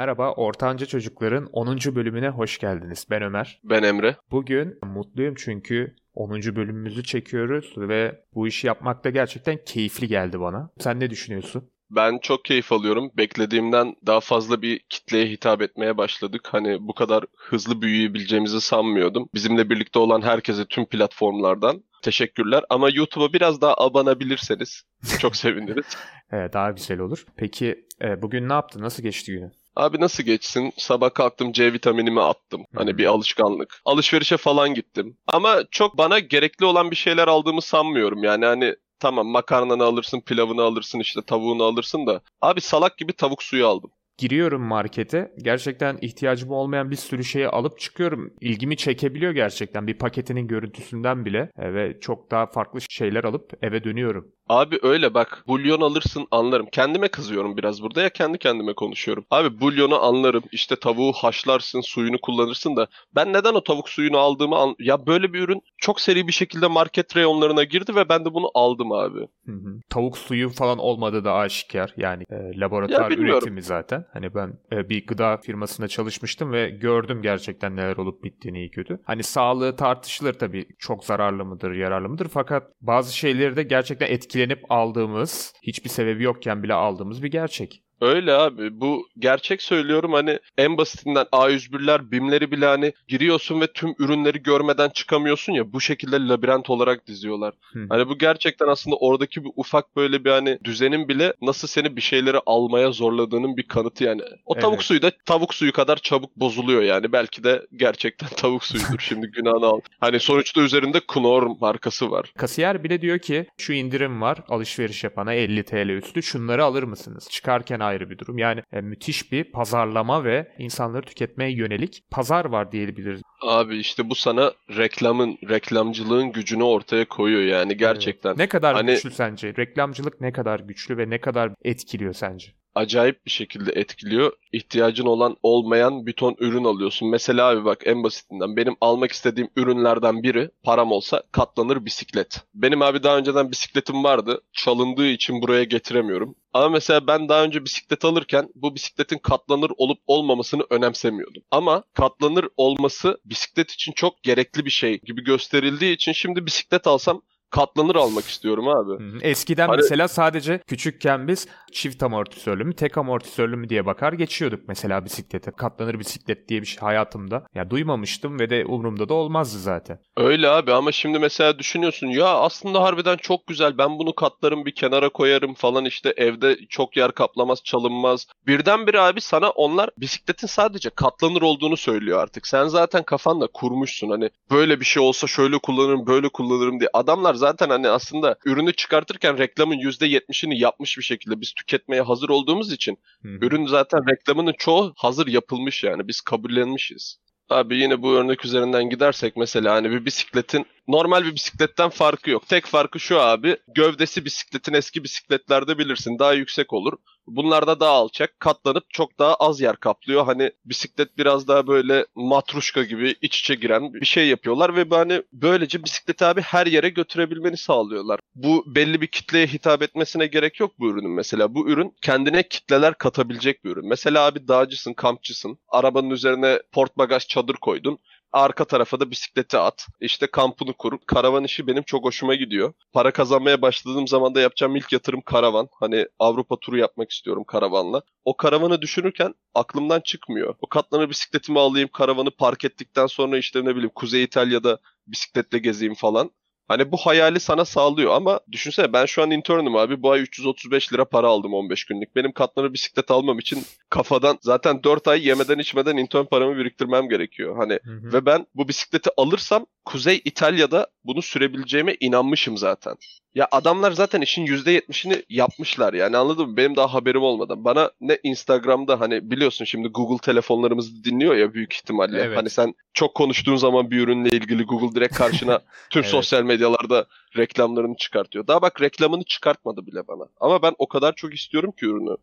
Merhaba, Ortanca Çocukların 10. bölümüne hoş geldiniz. Ben Ömer. Ben Emre. Bugün mutluyum çünkü 10. bölümümüzü çekiyoruz ve bu işi yapmak da gerçekten keyifli geldi bana. Sen ne düşünüyorsun? Ben çok keyif alıyorum. Beklediğimden daha fazla bir kitleye hitap etmeye başladık. Hani bu kadar hızlı büyüyebileceğimizi sanmıyordum. Bizimle birlikte olan herkese tüm platformlardan teşekkürler. Ama YouTube'a biraz daha abanabilirseniz çok seviniriz. evet, daha güzel olur. Peki e, bugün ne yaptın? Nasıl geçti günün? Abi nasıl geçsin? Sabah kalktım C vitaminimi attım. Hani bir alışkanlık. Alışverişe falan gittim. Ama çok bana gerekli olan bir şeyler aldığımı sanmıyorum. Yani hani tamam makarnanı alırsın, pilavını alırsın, işte tavuğunu alırsın da. Abi salak gibi tavuk suyu aldım giriyorum markete. Gerçekten ihtiyacım olmayan bir sürü şeyi alıp çıkıyorum. İlgimi çekebiliyor gerçekten bir paketinin görüntüsünden bile ve çok daha farklı şeyler alıp eve dönüyorum. Abi öyle bak bulyon alırsın anlarım. Kendime kızıyorum biraz burada ya kendi kendime konuşuyorum. Abi bulyonu anlarım işte tavuğu haşlarsın suyunu kullanırsın da ben neden o tavuk suyunu aldığımı an... ya böyle bir ürün çok seri bir şekilde market reyonlarına girdi ve ben de bunu aldım abi. Hı hı. Tavuk suyu falan olmadığı da aşikar yani e, laboratuvar üretimi zaten. Hani ben e, bir gıda firmasında çalışmıştım ve gördüm gerçekten neler olup bittiğini iyi kötü. Hani sağlığı tartışılır tabii çok zararlı mıdır yararlı mıdır fakat bazı şeyleri de gerçekten etkili etkilenip aldığımız, hiçbir sebebi yokken bile aldığımız bir gerçek. Öyle abi. Bu gerçek söylüyorum hani en basitinden A101'ler, BİM'leri bile hani giriyorsun ve tüm ürünleri görmeden çıkamıyorsun ya bu şekilde labirent olarak diziyorlar. Hı. Hani bu gerçekten aslında oradaki bir ufak böyle bir hani düzenin bile nasıl seni bir şeyleri almaya zorladığının bir kanıtı yani. O tavuk evet. suyu da tavuk suyu kadar çabuk bozuluyor yani. Belki de gerçekten tavuk suyudur. Şimdi günahını al. Hani sonuçta üzerinde Knorr markası var. Kasiyer bile diyor ki şu indirim var alışveriş yapana 50 TL üstü şunları alır mısınız? Çıkarken ayrı bir durum. Yani e, müthiş bir pazarlama ve insanları tüketmeye yönelik pazar var diyebiliriz. Abi işte bu sana reklamın, reklamcılığın gücünü ortaya koyuyor yani gerçekten. Evet. Ne kadar hani... güçlü sence? Reklamcılık ne kadar güçlü ve ne kadar etkiliyor sence? Acayip bir şekilde etkiliyor. İhtiyacın olan olmayan bir ton ürün alıyorsun. Mesela abi bak en basitinden benim almak istediğim ürünlerden biri param olsa katlanır bisiklet. Benim abi daha önceden bisikletim vardı. Çalındığı için buraya getiremiyorum. Ama mesela ben daha önce bisiklet alırken bu bisikletin katlanır olup olmamasını önemsemiyordum. Ama katlanır olması bisiklet için çok gerekli bir şey gibi gösterildiği için şimdi bisiklet alsam katlanır almak istiyorum abi. Eskiden hani... mesela sadece küçükken biz çift amortisörlü mü tek amortisörlü mü diye bakar geçiyorduk mesela bisiklete. Katlanır bisiklet diye bir şey hayatımda. Ya duymamıştım ve de umurumda da olmazdı zaten. Öyle abi ama şimdi mesela düşünüyorsun ya aslında harbiden çok güzel ben bunu katlarım bir kenara koyarım falan işte evde çok yer kaplamaz çalınmaz. Birdenbire abi sana onlar bisikletin sadece katlanır olduğunu söylüyor artık. Sen zaten kafanda kurmuşsun hani böyle bir şey olsa şöyle kullanırım böyle kullanırım diye. Adamlar zaten hani aslında ürünü çıkartırken reklamın %70'ini yapmış bir şekilde biz tüketmeye hazır olduğumuz için Hı-hı. ürün zaten reklamının çoğu hazır yapılmış yani biz kabullenmişiz. Abi yine bu örnek üzerinden gidersek mesela hani bir bisikletin normal bir bisikletten farkı yok. Tek farkı şu abi gövdesi bisikletin eski bisikletlerde bilirsin daha yüksek olur. Bunlarda daha alçak katlanıp çok daha az yer kaplıyor. Hani bisiklet biraz daha böyle matruşka gibi iç içe giren bir şey yapıyorlar ve hani böylece bisikleti abi her yere götürebilmeni sağlıyorlar. Bu belli bir kitleye hitap etmesine gerek yok bu ürünün mesela. Bu ürün kendine kitleler katabilecek bir ürün. Mesela abi dağcısın, kampçısın. Arabanın üzerine port bagaj çadır koydun. Arka tarafa da bisikleti at. İşte kampını kur. Karavan işi benim çok hoşuma gidiyor. Para kazanmaya başladığım zaman da yapacağım ilk yatırım karavan. Hani Avrupa turu yapmak istiyorum karavanla. O karavanı düşünürken aklımdan çıkmıyor. O katlanır bisikletimi alayım, karavanı park ettikten sonra işte ne bileyim Kuzey İtalya'da bisikletle gezeyim falan. Hani bu hayali sana sağlıyor ama düşünsene ben şu an internüm abi. Bu ay 335 lira para aldım 15 günlük. Benim katlanır bisiklet almam için kafadan zaten 4 ay yemeden içmeden intern paramı biriktirmem gerekiyor. Hani hı hı. ve ben bu bisikleti alırsam Kuzey İtalya'da bunu sürebileceğime inanmışım zaten. Ya adamlar zaten işin %70'ini yapmışlar yani anladın mı? Benim daha haberim olmadan. Bana ne Instagram'da hani biliyorsun şimdi Google telefonlarımızı dinliyor ya büyük ihtimalle. Evet. Hani sen çok konuştuğun zaman bir ürünle ilgili Google direkt karşına tüm evet. sosyal medyalarda reklamlarını çıkartıyor. Daha bak reklamını çıkartmadı bile bana. Ama ben o kadar çok istiyorum ki ürünü.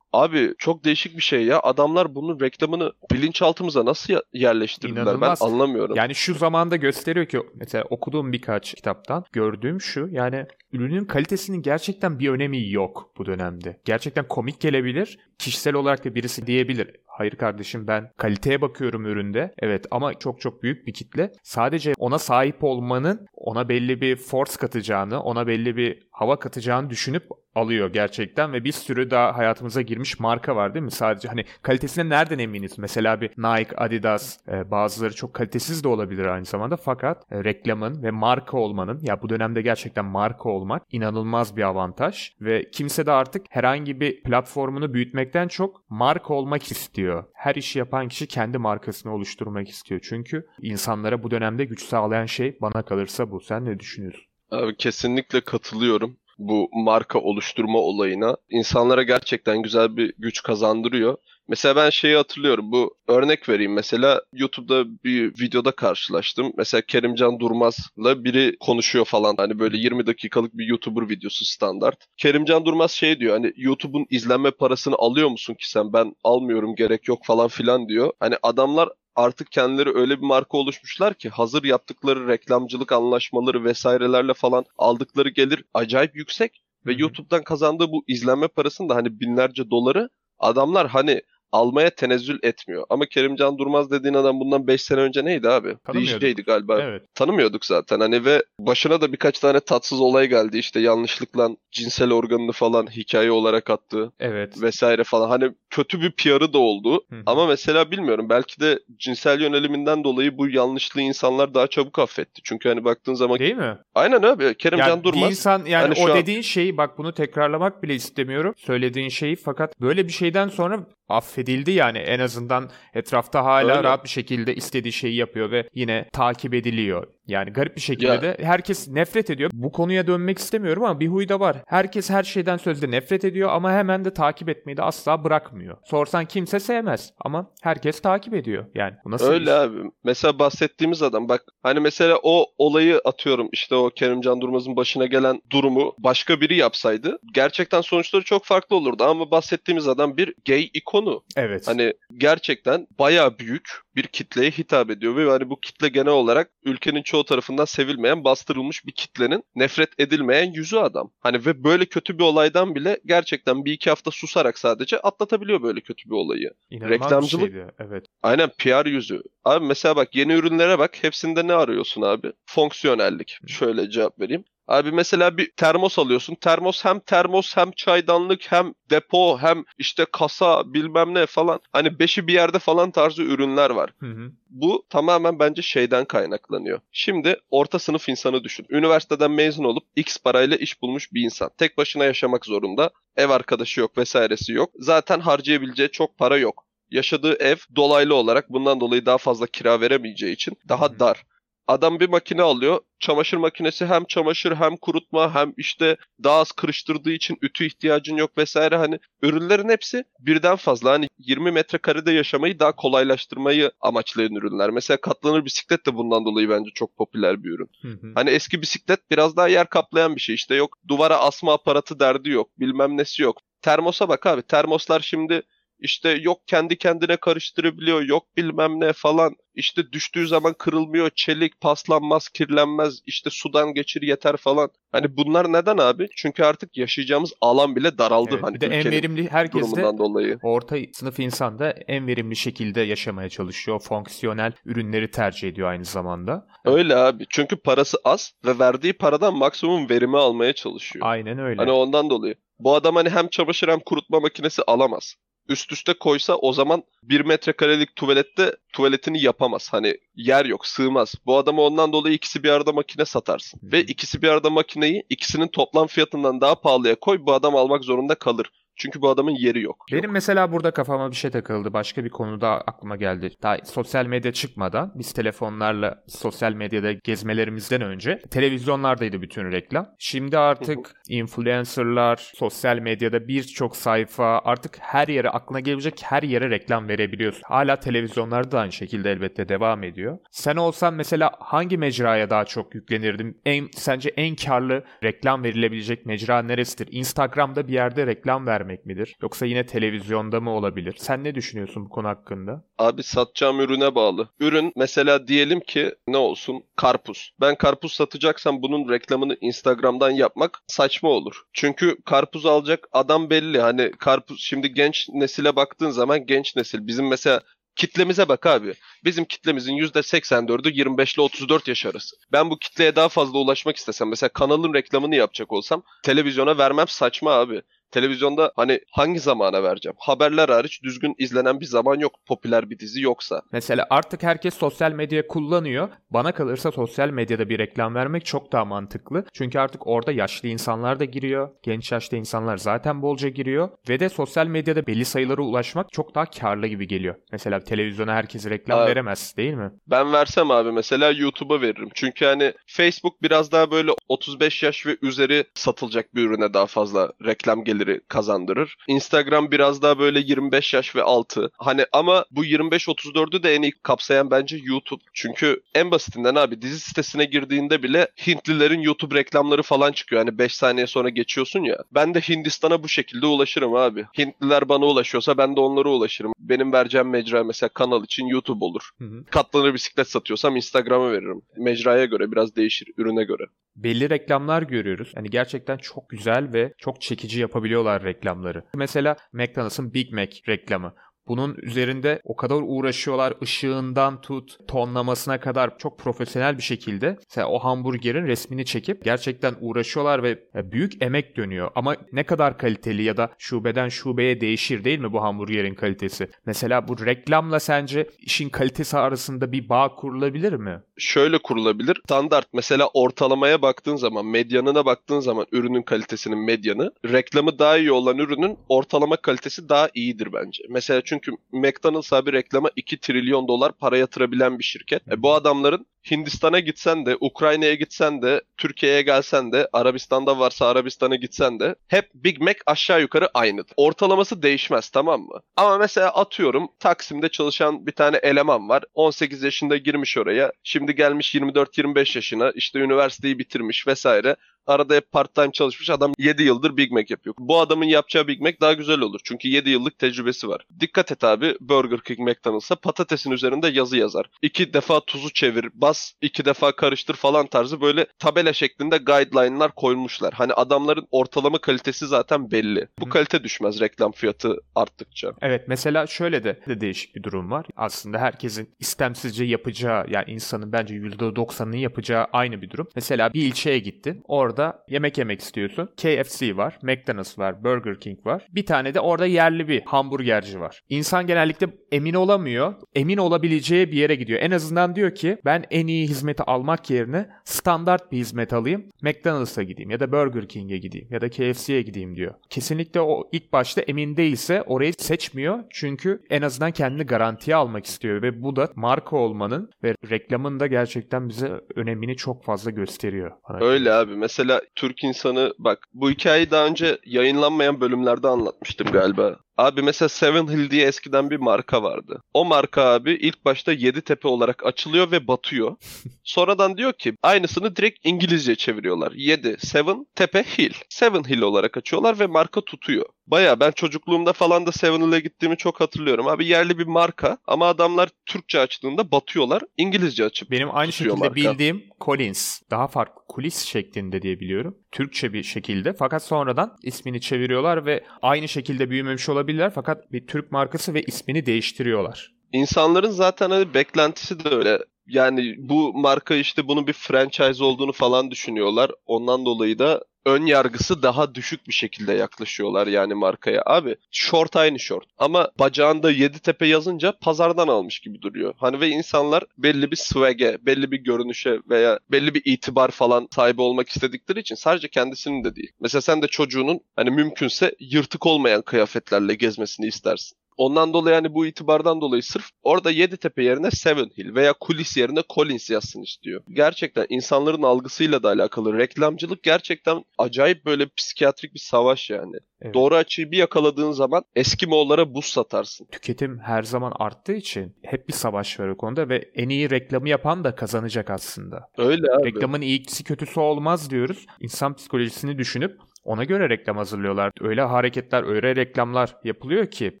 Abi çok değişik bir şey ya. Adamlar bunun reklamını bilinçaltımıza nasıl yerleştirdiler İnanılmaz. ben anlamıyorum. Yani şu zamanda gösteriyor ki mesela okuduğum birkaç kitaptan gördüğüm şu yani ürünün kalitesinin gerçekten bir önemi yok bu dönemde. Gerçekten komik gelebilir. Kişisel olarak da birisi diyebilir. Hayır kardeşim ben kaliteye bakıyorum üründe. Evet ama çok çok büyük bir kitle. Sadece ona sahip olmanın ona belli bir force katacağını, ona belli bir hava katacağını düşünüp alıyor gerçekten ve bir sürü daha hayatımıza girmiş marka var değil mi? Sadece hani kalitesine nereden eminiz? Mesela bir Nike, Adidas e, bazıları çok kalitesiz de olabilir aynı zamanda fakat e, reklamın ve marka olmanın ya bu dönemde gerçekten marka olmak inanılmaz bir avantaj ve kimse de artık herhangi bir platformunu büyütmekten çok marka olmak istiyor. Her işi yapan kişi kendi markasını oluşturmak istiyor. Çünkü insanlara bu dönemde güç sağlayan şey bana kalırsa bu. Sen ne düşünüyorsun? Abi kesinlikle katılıyorum bu marka oluşturma olayına. İnsanlara gerçekten güzel bir güç kazandırıyor. Mesela ben şeyi hatırlıyorum. Bu örnek vereyim. Mesela YouTube'da bir videoda karşılaştım. Mesela Kerimcan Durmaz'la biri konuşuyor falan. Hani böyle 20 dakikalık bir YouTuber videosu standart. Kerimcan Durmaz şey diyor. Hani YouTube'un izlenme parasını alıyor musun ki sen? Ben almıyorum gerek yok falan filan diyor. Hani adamlar artık kendileri öyle bir marka oluşmuşlar ki hazır yaptıkları reklamcılık anlaşmaları vesairelerle falan aldıkları gelir acayip yüksek ve. YouTube'dan kazandığı bu izlenme parasını da hani binlerce doları adamlar hani almaya tenezzül etmiyor. Ama Kerimcan Durmaz dediğin adam bundan 5 sene önce neydi abi? DJ'ydi galiba. Evet. Tanımıyorduk zaten hani ve başına da birkaç tane tatsız olay geldi. İşte yanlışlıkla cinsel organını falan hikaye olarak attı. Evet. Vesaire falan. Hani kötü bir PR'ı da oldu. Hı-hı. Ama mesela bilmiyorum belki de cinsel yöneliminden dolayı bu yanlışlığı insanlar daha çabuk affetti. Çünkü hani baktığın zaman... Değil mi? Aynen abi. Kerimcan yani Durmaz. İnsan yani hani o an... dediğin şeyi bak bunu tekrarlamak bile istemiyorum. Söylediğin şeyi fakat böyle bir şeyden sonra affedildi yani en azından etrafta hala Öyle. rahat bir şekilde istediği şeyi yapıyor ve yine takip ediliyor. Yani garip bir şekilde ya. de herkes nefret ediyor. Bu konuya dönmek istemiyorum ama bir huy da var. Herkes her şeyden sözde nefret ediyor ama hemen de takip etmeyi de asla bırakmıyor. Sorsan kimse sevmez ama herkes takip ediyor. Yani bu nasıl Öyle abi. Mesela bahsettiğimiz adam bak hani mesela o olayı atıyorum işte o Kerimcan Durmaz'ın başına gelen durumu başka biri yapsaydı gerçekten sonuçları çok farklı olurdu ama bahsettiğimiz adam bir gay ikonu. Evet. Hani gerçekten baya büyük bir kitleye hitap ediyor ve hani bu kitle genel olarak ülkenin çoğu tarafından sevilmeyen, bastırılmış bir kitlenin nefret edilmeyen yüzü adam. Hani ve böyle kötü bir olaydan bile gerçekten bir iki hafta susarak sadece atlatabiliyor böyle kötü bir olayı. İnanılmaz Reklamcılık. Bir şeydi. Evet. Aynen PR yüzü. Abi mesela bak yeni ürünlere bak hepsinde ne arıyorsun abi? Fonksiyonellik. Şöyle cevap vereyim. Abi mesela bir termos alıyorsun. Termos hem termos hem çaydanlık hem depo hem işte kasa bilmem ne falan. Hani beşi bir yerde falan tarzı ürünler var. Hı hı. Bu tamamen bence şeyden kaynaklanıyor. Şimdi orta sınıf insanı düşün. Üniversiteden mezun olup X parayla iş bulmuş bir insan. Tek başına yaşamak zorunda. Ev arkadaşı yok vesairesi yok. Zaten harcayabileceği çok para yok yaşadığı ev dolaylı olarak bundan dolayı daha fazla kira veremeyeceği için daha dar. Adam bir makine alıyor. Çamaşır makinesi hem çamaşır hem kurutma hem işte daha az kırıştırdığı için ütü ihtiyacın yok vesaire. Hani ürünlerin hepsi birden fazla. Hani 20 metrekarede yaşamayı daha kolaylaştırmayı amaçlayan ürünler. Mesela katlanır bisiklet de bundan dolayı bence çok popüler bir ürün. Hı hı. Hani eski bisiklet biraz daha yer kaplayan bir şey. İşte yok duvara asma aparatı derdi yok. Bilmem nesi yok. Termosa bak abi. Termoslar şimdi işte yok kendi kendine karıştırabiliyor, yok bilmem ne falan. İşte düştüğü zaman kırılmıyor, çelik paslanmaz, kirlenmez, işte sudan geçir yeter falan. Hani bunlar neden abi? Çünkü artık yaşayacağımız alan bile daraldı evet, hani bir de en verimli herkes de dolayı. orta sınıf insan da en verimli şekilde yaşamaya çalışıyor. Fonksiyonel ürünleri tercih ediyor aynı zamanda. Öyle abi. Çünkü parası az ve verdiği paradan maksimum verimi almaya çalışıyor. Aynen öyle. Hani ondan dolayı. Bu adam hani hem çamaşır hem kurutma makinesi alamaz üst üste koysa o zaman bir metrekarelik tuvalette tuvaletini yapamaz. Hani yer yok, sığmaz. Bu adama ondan dolayı ikisi bir arada makine satarsın. Ve ikisi bir arada makineyi ikisinin toplam fiyatından daha pahalıya koy bu adam almak zorunda kalır. Çünkü bu adamın yeri yok. Benim yok. mesela burada kafama bir şey takıldı. Başka bir konuda aklıma geldi. Daha sosyal medya çıkmadan biz telefonlarla sosyal medyada gezmelerimizden önce televizyonlardaydı bütün reklam. Şimdi artık influencerlar sosyal medyada birçok sayfa artık her yere aklına gelebilecek her yere reklam verebiliyorsun. Hala televizyonlarda da aynı şekilde elbette devam ediyor. Sen olsan mesela hangi mecraya daha çok yüklenirdin? En sence en karlı reklam verilebilecek mecra neresidir? Instagram'da bir yerde reklam ver vermek midir? Yoksa yine televizyonda mı olabilir? Sen ne düşünüyorsun bu konu hakkında? Abi satacağım ürüne bağlı. Ürün mesela diyelim ki ne olsun? Karpuz. Ben karpuz satacaksam bunun reklamını Instagram'dan yapmak saçma olur. Çünkü karpuz alacak adam belli. Hani karpuz şimdi genç nesile baktığın zaman genç nesil bizim mesela kitlemize bak abi. Bizim kitlemizin %84'ü 25 ile 34 yaş arası. Ben bu kitleye daha fazla ulaşmak istesem mesela kanalın reklamını yapacak olsam televizyona vermem saçma abi. Televizyonda hani hangi zamana vereceğim? Haberler hariç düzgün izlenen bir zaman yok popüler bir dizi yoksa. Mesela artık herkes sosyal medya kullanıyor. Bana kalırsa sosyal medyada bir reklam vermek çok daha mantıklı. Çünkü artık orada yaşlı insanlar da giriyor. Genç yaşta insanlar zaten bolca giriyor. Ve de sosyal medyada belli sayılara ulaşmak çok daha karlı gibi geliyor. Mesela televizyona herkes reklam abi, veremez değil mi? Ben versem abi mesela YouTube'a veririm. Çünkü hani Facebook biraz daha böyle 35 yaş ve üzeri satılacak bir ürüne daha fazla reklam gelir geliri kazandırır. Instagram biraz daha böyle 25 yaş ve altı. Hani ama bu 25-34'ü de en iyi kapsayan bence YouTube. Çünkü en basitinden abi dizi sitesine girdiğinde bile Hintlilerin YouTube reklamları falan çıkıyor. Hani 5 saniye sonra geçiyorsun ya. Ben de Hindistan'a bu şekilde ulaşırım abi. Hintliler bana ulaşıyorsa ben de onlara ulaşırım. Benim vereceğim mecra mesela kanal için YouTube olur. Hı hı. Katlanır bisiklet satıyorsam Instagram'a veririm. Mecraya göre biraz değişir, ürüne göre. Belli reklamlar görüyoruz. Hani gerçekten çok güzel ve çok çekici yapabiliyor yapabiliyorlar reklamları. Mesela McDonald's'ın Big Mac reklamı. Bunun üzerinde o kadar uğraşıyorlar ışığından tut tonlamasına kadar çok profesyonel bir şekilde mesela o hamburgerin resmini çekip gerçekten uğraşıyorlar ve büyük emek dönüyor. Ama ne kadar kaliteli ya da şubeden şubeye değişir değil mi bu hamburgerin kalitesi? Mesela bu reklamla sence işin kalitesi arasında bir bağ kurulabilir mi? Şöyle kurulabilir. Standart mesela ortalamaya baktığın zaman, medyanına baktığın zaman ürünün kalitesinin medyanı, reklamı daha iyi olan ürünün ortalama kalitesi daha iyidir bence. Mesela çünkü çünkü McDonald's abi reklama 2 trilyon dolar para yatırabilen bir şirket. E, bu adamların Hindistan'a gitsen de, Ukrayna'ya gitsen de, Türkiye'ye gelsen de, Arabistan'da varsa Arabistan'a gitsen de hep Big Mac aşağı yukarı aynıdır. Ortalaması değişmez tamam mı? Ama mesela atıyorum Taksim'de çalışan bir tane eleman var. 18 yaşında girmiş oraya. Şimdi gelmiş 24-25 yaşına. işte üniversiteyi bitirmiş vesaire. Arada hep part time çalışmış adam 7 yıldır Big Mac yapıyor. Bu adamın yapacağı Big Mac daha güzel olur. Çünkü 7 yıllık tecrübesi var. Dikkat et abi Burger King McDonald's'a patatesin üzerinde yazı yazar. İki defa tuzu çevir, bas, iki defa karıştır falan tarzı böyle tabela şeklinde guideline'lar koymuşlar. Hani adamların ortalama kalitesi zaten belli. Bu kalite düşmez reklam fiyatı arttıkça. Evet mesela şöyle de, de değişik bir durum var. Aslında herkesin istemsizce yapacağı yani insanın bence %90'ının yapacağı aynı bir durum. Mesela bir ilçeye gittin. Orada orada yemek yemek istiyorsun. KFC var, McDonald's var, Burger King var. Bir tane de orada yerli bir hamburgerci var. İnsan genellikle emin olamıyor. Emin olabileceği bir yere gidiyor. En azından diyor ki ben en iyi hizmeti almak yerine standart bir hizmet alayım. McDonald's'a gideyim ya da Burger King'e gideyim ya da KFC'ye gideyim diyor. Kesinlikle o ilk başta emin değilse orayı seçmiyor. Çünkü en azından kendini garantiye almak istiyor ve bu da marka olmanın ve reklamın da gerçekten bize önemini çok fazla gösteriyor. Öyle abi. Mesela mesela Türk insanı bak bu hikayeyi daha önce yayınlanmayan bölümlerde anlatmıştım galiba. Abi mesela Seven Hill diye eskiden bir marka vardı. O marka abi ilk başta Yeditepe olarak açılıyor ve batıyor. Sonradan diyor ki aynısını direkt İngilizce çeviriyorlar. 7, Seven, Tepe, Hill. Seven Hill olarak açıyorlar ve marka tutuyor. Baya ben çocukluğumda falan da Seven Hill'e gittiğimi çok hatırlıyorum. Abi yerli bir marka ama adamlar Türkçe açtığında batıyorlar. İngilizce açıp Benim aynı şekilde marka. bildiğim Collins. Daha farklı kulis şeklinde diye biliyorum. Türkçe bir şekilde fakat sonradan ismini çeviriyorlar ve aynı şekilde büyümemiş olabilirler fakat bir Türk markası ve ismini değiştiriyorlar. İnsanların zaten hani beklentisi de öyle. Yani bu marka işte bunun bir franchise olduğunu falan düşünüyorlar. Ondan dolayı da ön yargısı daha düşük bir şekilde yaklaşıyorlar yani markaya. Abi short aynı short ama bacağında Yeditepe yazınca pazardan almış gibi duruyor. Hani ve insanlar belli bir swag'e, belli bir görünüşe veya belli bir itibar falan sahibi olmak istedikleri için sadece kendisinin de değil. Mesela sen de çocuğunun hani mümkünse yırtık olmayan kıyafetlerle gezmesini istersin. Ondan dolayı yani bu itibardan dolayı sırf orada Yeditepe yerine Seven Hill veya kulis yerine Collins yazsın istiyor. Gerçekten insanların algısıyla da alakalı. Reklamcılık gerçekten acayip böyle psikiyatrik bir savaş yani. Evet. Doğru açıyı bir yakaladığın zaman Eskimoğullara buz satarsın. Tüketim her zaman arttığı için hep bir savaş var o konuda ve en iyi reklamı yapan da kazanacak aslında. Öyle abi. Reklamın iyisi kötüsü olmaz diyoruz. İnsan psikolojisini düşünüp Ona göre reklam hazırlıyorlar. Öyle hareketler, öyle reklamlar yapılıyor ki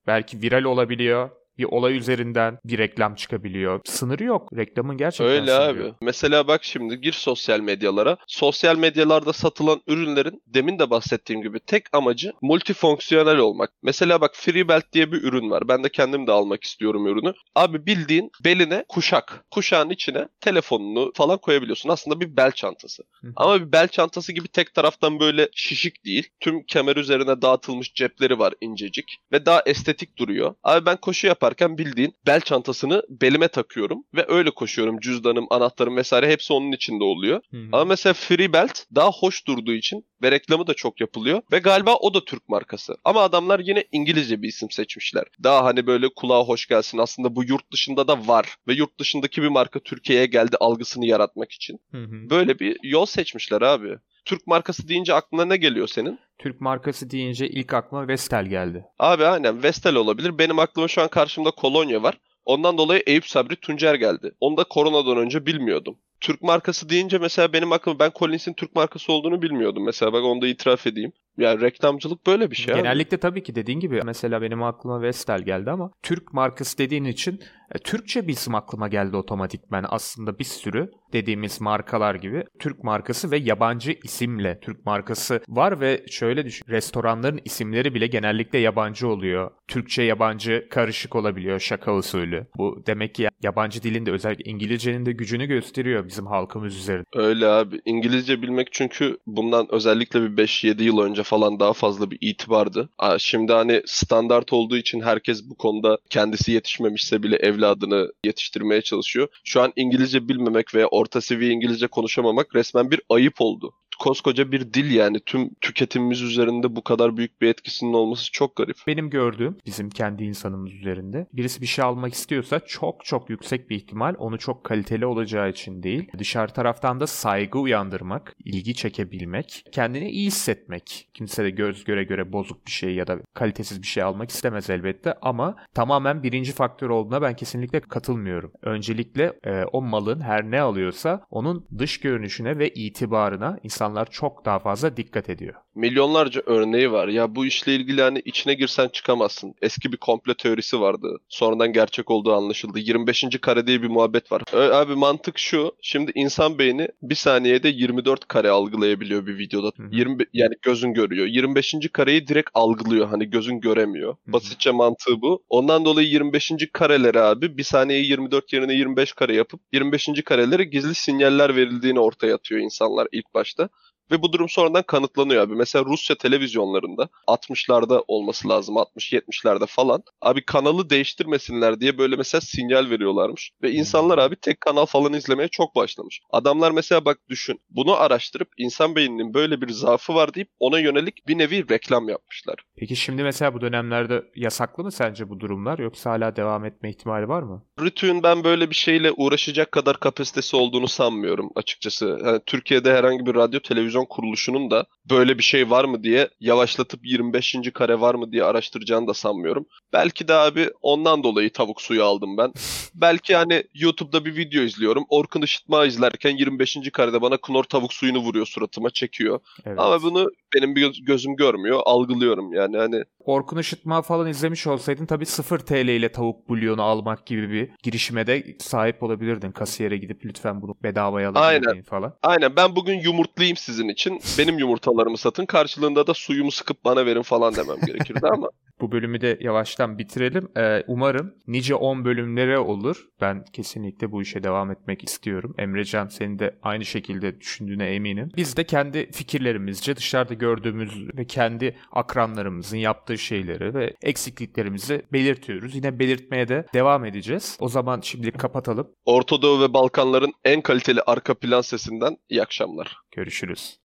belki viral olabiliyor bir olay üzerinden bir reklam çıkabiliyor. Sınırı yok. Reklamın gerçekten Öyle sınırı abi. yok. Mesela bak şimdi gir sosyal medyalara. Sosyal medyalarda satılan ürünlerin demin de bahsettiğim gibi tek amacı multifonksiyonel olmak. Mesela bak Freebelt diye bir ürün var. Ben de kendim de almak istiyorum ürünü. Abi bildiğin beline kuşak. Kuşağın içine telefonunu falan koyabiliyorsun. Aslında bir bel çantası. Hı. Ama bir bel çantası gibi tek taraftan böyle şişik değil. Tüm kemer üzerine dağıtılmış cepleri var incecik. Ve daha estetik duruyor. Abi ben koşu yaparken bildiğin bel çantasını belime takıyorum. Ve öyle koşuyorum. Cüzdanım, anahtarım vesaire hepsi onun içinde oluyor. Hı hı. Ama mesela Free Belt daha hoş durduğu için ve reklamı da çok yapılıyor. Ve galiba o da Türk markası. Ama adamlar yine İngilizce bir isim seçmişler. Daha hani böyle kulağa hoş gelsin. Aslında bu yurt dışında da var. Ve yurt dışındaki bir marka Türkiye'ye geldi algısını yaratmak için. Hı hı. Böyle bir yol seçmişler abi. Türk markası deyince aklına ne geliyor senin? Türk markası deyince ilk aklıma Vestel geldi. Abi aynen Vestel olabilir. Benim aklıma şu an karşımda Kolonya var. Ondan dolayı Eyüp Sabri Tuncer geldi. Onu da koronadan önce bilmiyordum. Türk markası deyince mesela benim aklıma ben Collins'in Türk markası olduğunu bilmiyordum. Mesela bak onu da itiraf edeyim. Yani reklamcılık böyle bir şey abi. Genellikle tabii ki dediğin gibi mesela benim aklıma Vestel geldi ama Türk markası dediğin için e, Türkçe bir isim aklıma geldi otomatikmen. Aslında bir sürü dediğimiz markalar gibi Türk markası ve yabancı isimle Türk markası var ve şöyle düşün. Restoranların isimleri bile genellikle yabancı oluyor. Türkçe yabancı karışık olabiliyor şaka usulü. Bu demek ki yabancı dilinde özellikle İngilizcenin de gücünü gösteriyor bizim halkımız üzerinde. Öyle abi. İngilizce bilmek çünkü bundan özellikle bir 5-7 yıl önce falan daha fazla bir itibardı. Şimdi hani standart olduğu için herkes bu konuda kendisi yetişmemişse bile evladını yetiştirmeye çalışıyor. Şu an İngilizce bilmemek veya orta seviye İngilizce konuşamamak resmen bir ayıp oldu. Koskoca bir dil yani tüm tüketimimiz üzerinde bu kadar büyük bir etkisinin olması çok garip. Benim gördüğüm bizim kendi insanımız üzerinde birisi bir şey almak istiyorsa çok çok yüksek bir ihtimal onu çok kaliteli olacağı için değil. Dışarı taraftan da saygı uyandırmak, ilgi çekebilmek, kendini iyi hissetmek. Kimse de göz göre göre bozuk bir şey ya da kalitesiz bir şey almak istemez elbette ama tamamen birinci faktör olduğuna ben kesinlikle katılmıyorum. Öncelikle e, o malın her ne alıyorsa onun dış görünüşüne ve itibarına insanlar çok daha fazla dikkat ediyor. Milyonlarca örneği var. Ya bu işle ilgili hani içine girsen çıkamazsın. Eski bir komplo teorisi vardı. Sonradan gerçek olduğu anlaşıldı. 25. kare diye bir muhabbet var. Ö- Abi mantık şu. Şimdi insan beyni bir saniyede 24 kare algılayabiliyor bir videoda. Hı hı. 20 yani gözün görüyor. 25. kareyi direkt algılıyor. Hani gözün göremiyor. hı. Basitçe mantığı bu. Ondan dolayı 25. kareleri abi bir saniyeyi 24 yerine 25 kare yapıp 25. karelere gizli sinyaller verildiğini ortaya atıyor insanlar ilk başta. Ve bu durum sonradan kanıtlanıyor abi. Mesela Rusya televizyonlarında 60'larda olması lazım 60-70'lerde falan. Abi kanalı değiştirmesinler diye böyle mesela sinyal veriyorlarmış. Ve insanlar abi tek kanal falan izlemeye çok başlamış. Adamlar mesela bak düşün. Bunu araştırıp insan beyninin böyle bir zaafı var deyip ona yönelik bir nevi reklam yapmışlar. Peki şimdi mesela bu dönemlerde yasaklı mı sence bu durumlar yoksa hala devam etme ihtimali var mı? Rütü'nün ben böyle bir şeyle uğraşacak kadar kapasitesi olduğunu sanmıyorum açıkçası. Yani Türkiye'de herhangi bir radyo televizyon kuruluşunun da böyle bir şey var mı diye yavaşlatıp 25. kare var mı diye araştıracağını da sanmıyorum. Belki de abi ondan dolayı tavuk suyu aldım ben. Belki hani YouTube'da bir video izliyorum. Orkun Işıtma izlerken 25. karede bana Knor tavuk suyunu vuruyor suratıma çekiyor. Evet. Ama bunu benim bir göz- gözüm görmüyor. Algılıyorum yani hani Orkun Işıtma falan izlemiş olsaydın tabii 0 TL ile tavuk bulyonu almak gibi bir girişime de sahip olabilirdin. Kasiyere gidip lütfen bunu bedavaya alabilir Aynen. miyim falan. Aynen ben bugün yumurtlayayım sizin için. Benim yumurtalarımı satın. Karşılığında da suyumu sıkıp bana verin falan demem gerekirdi ama. Bu bölümü de yavaştan bitirelim. Ee, umarım nice 10 bölümlere olur. Ben kesinlikle bu işe devam etmek istiyorum. Emrecan senin de aynı şekilde düşündüğüne eminim. Biz de kendi fikirlerimizce dışarıda gördüğümüz ve kendi akranlarımızın yaptığı şeyleri ve eksikliklerimizi belirtiyoruz. Yine belirtmeye de devam edeceğiz. O zaman şimdilik kapatalım. Orta Doğu ve Balkanların en kaliteli arka plan sesinden iyi akşamlar. Görüşürüz.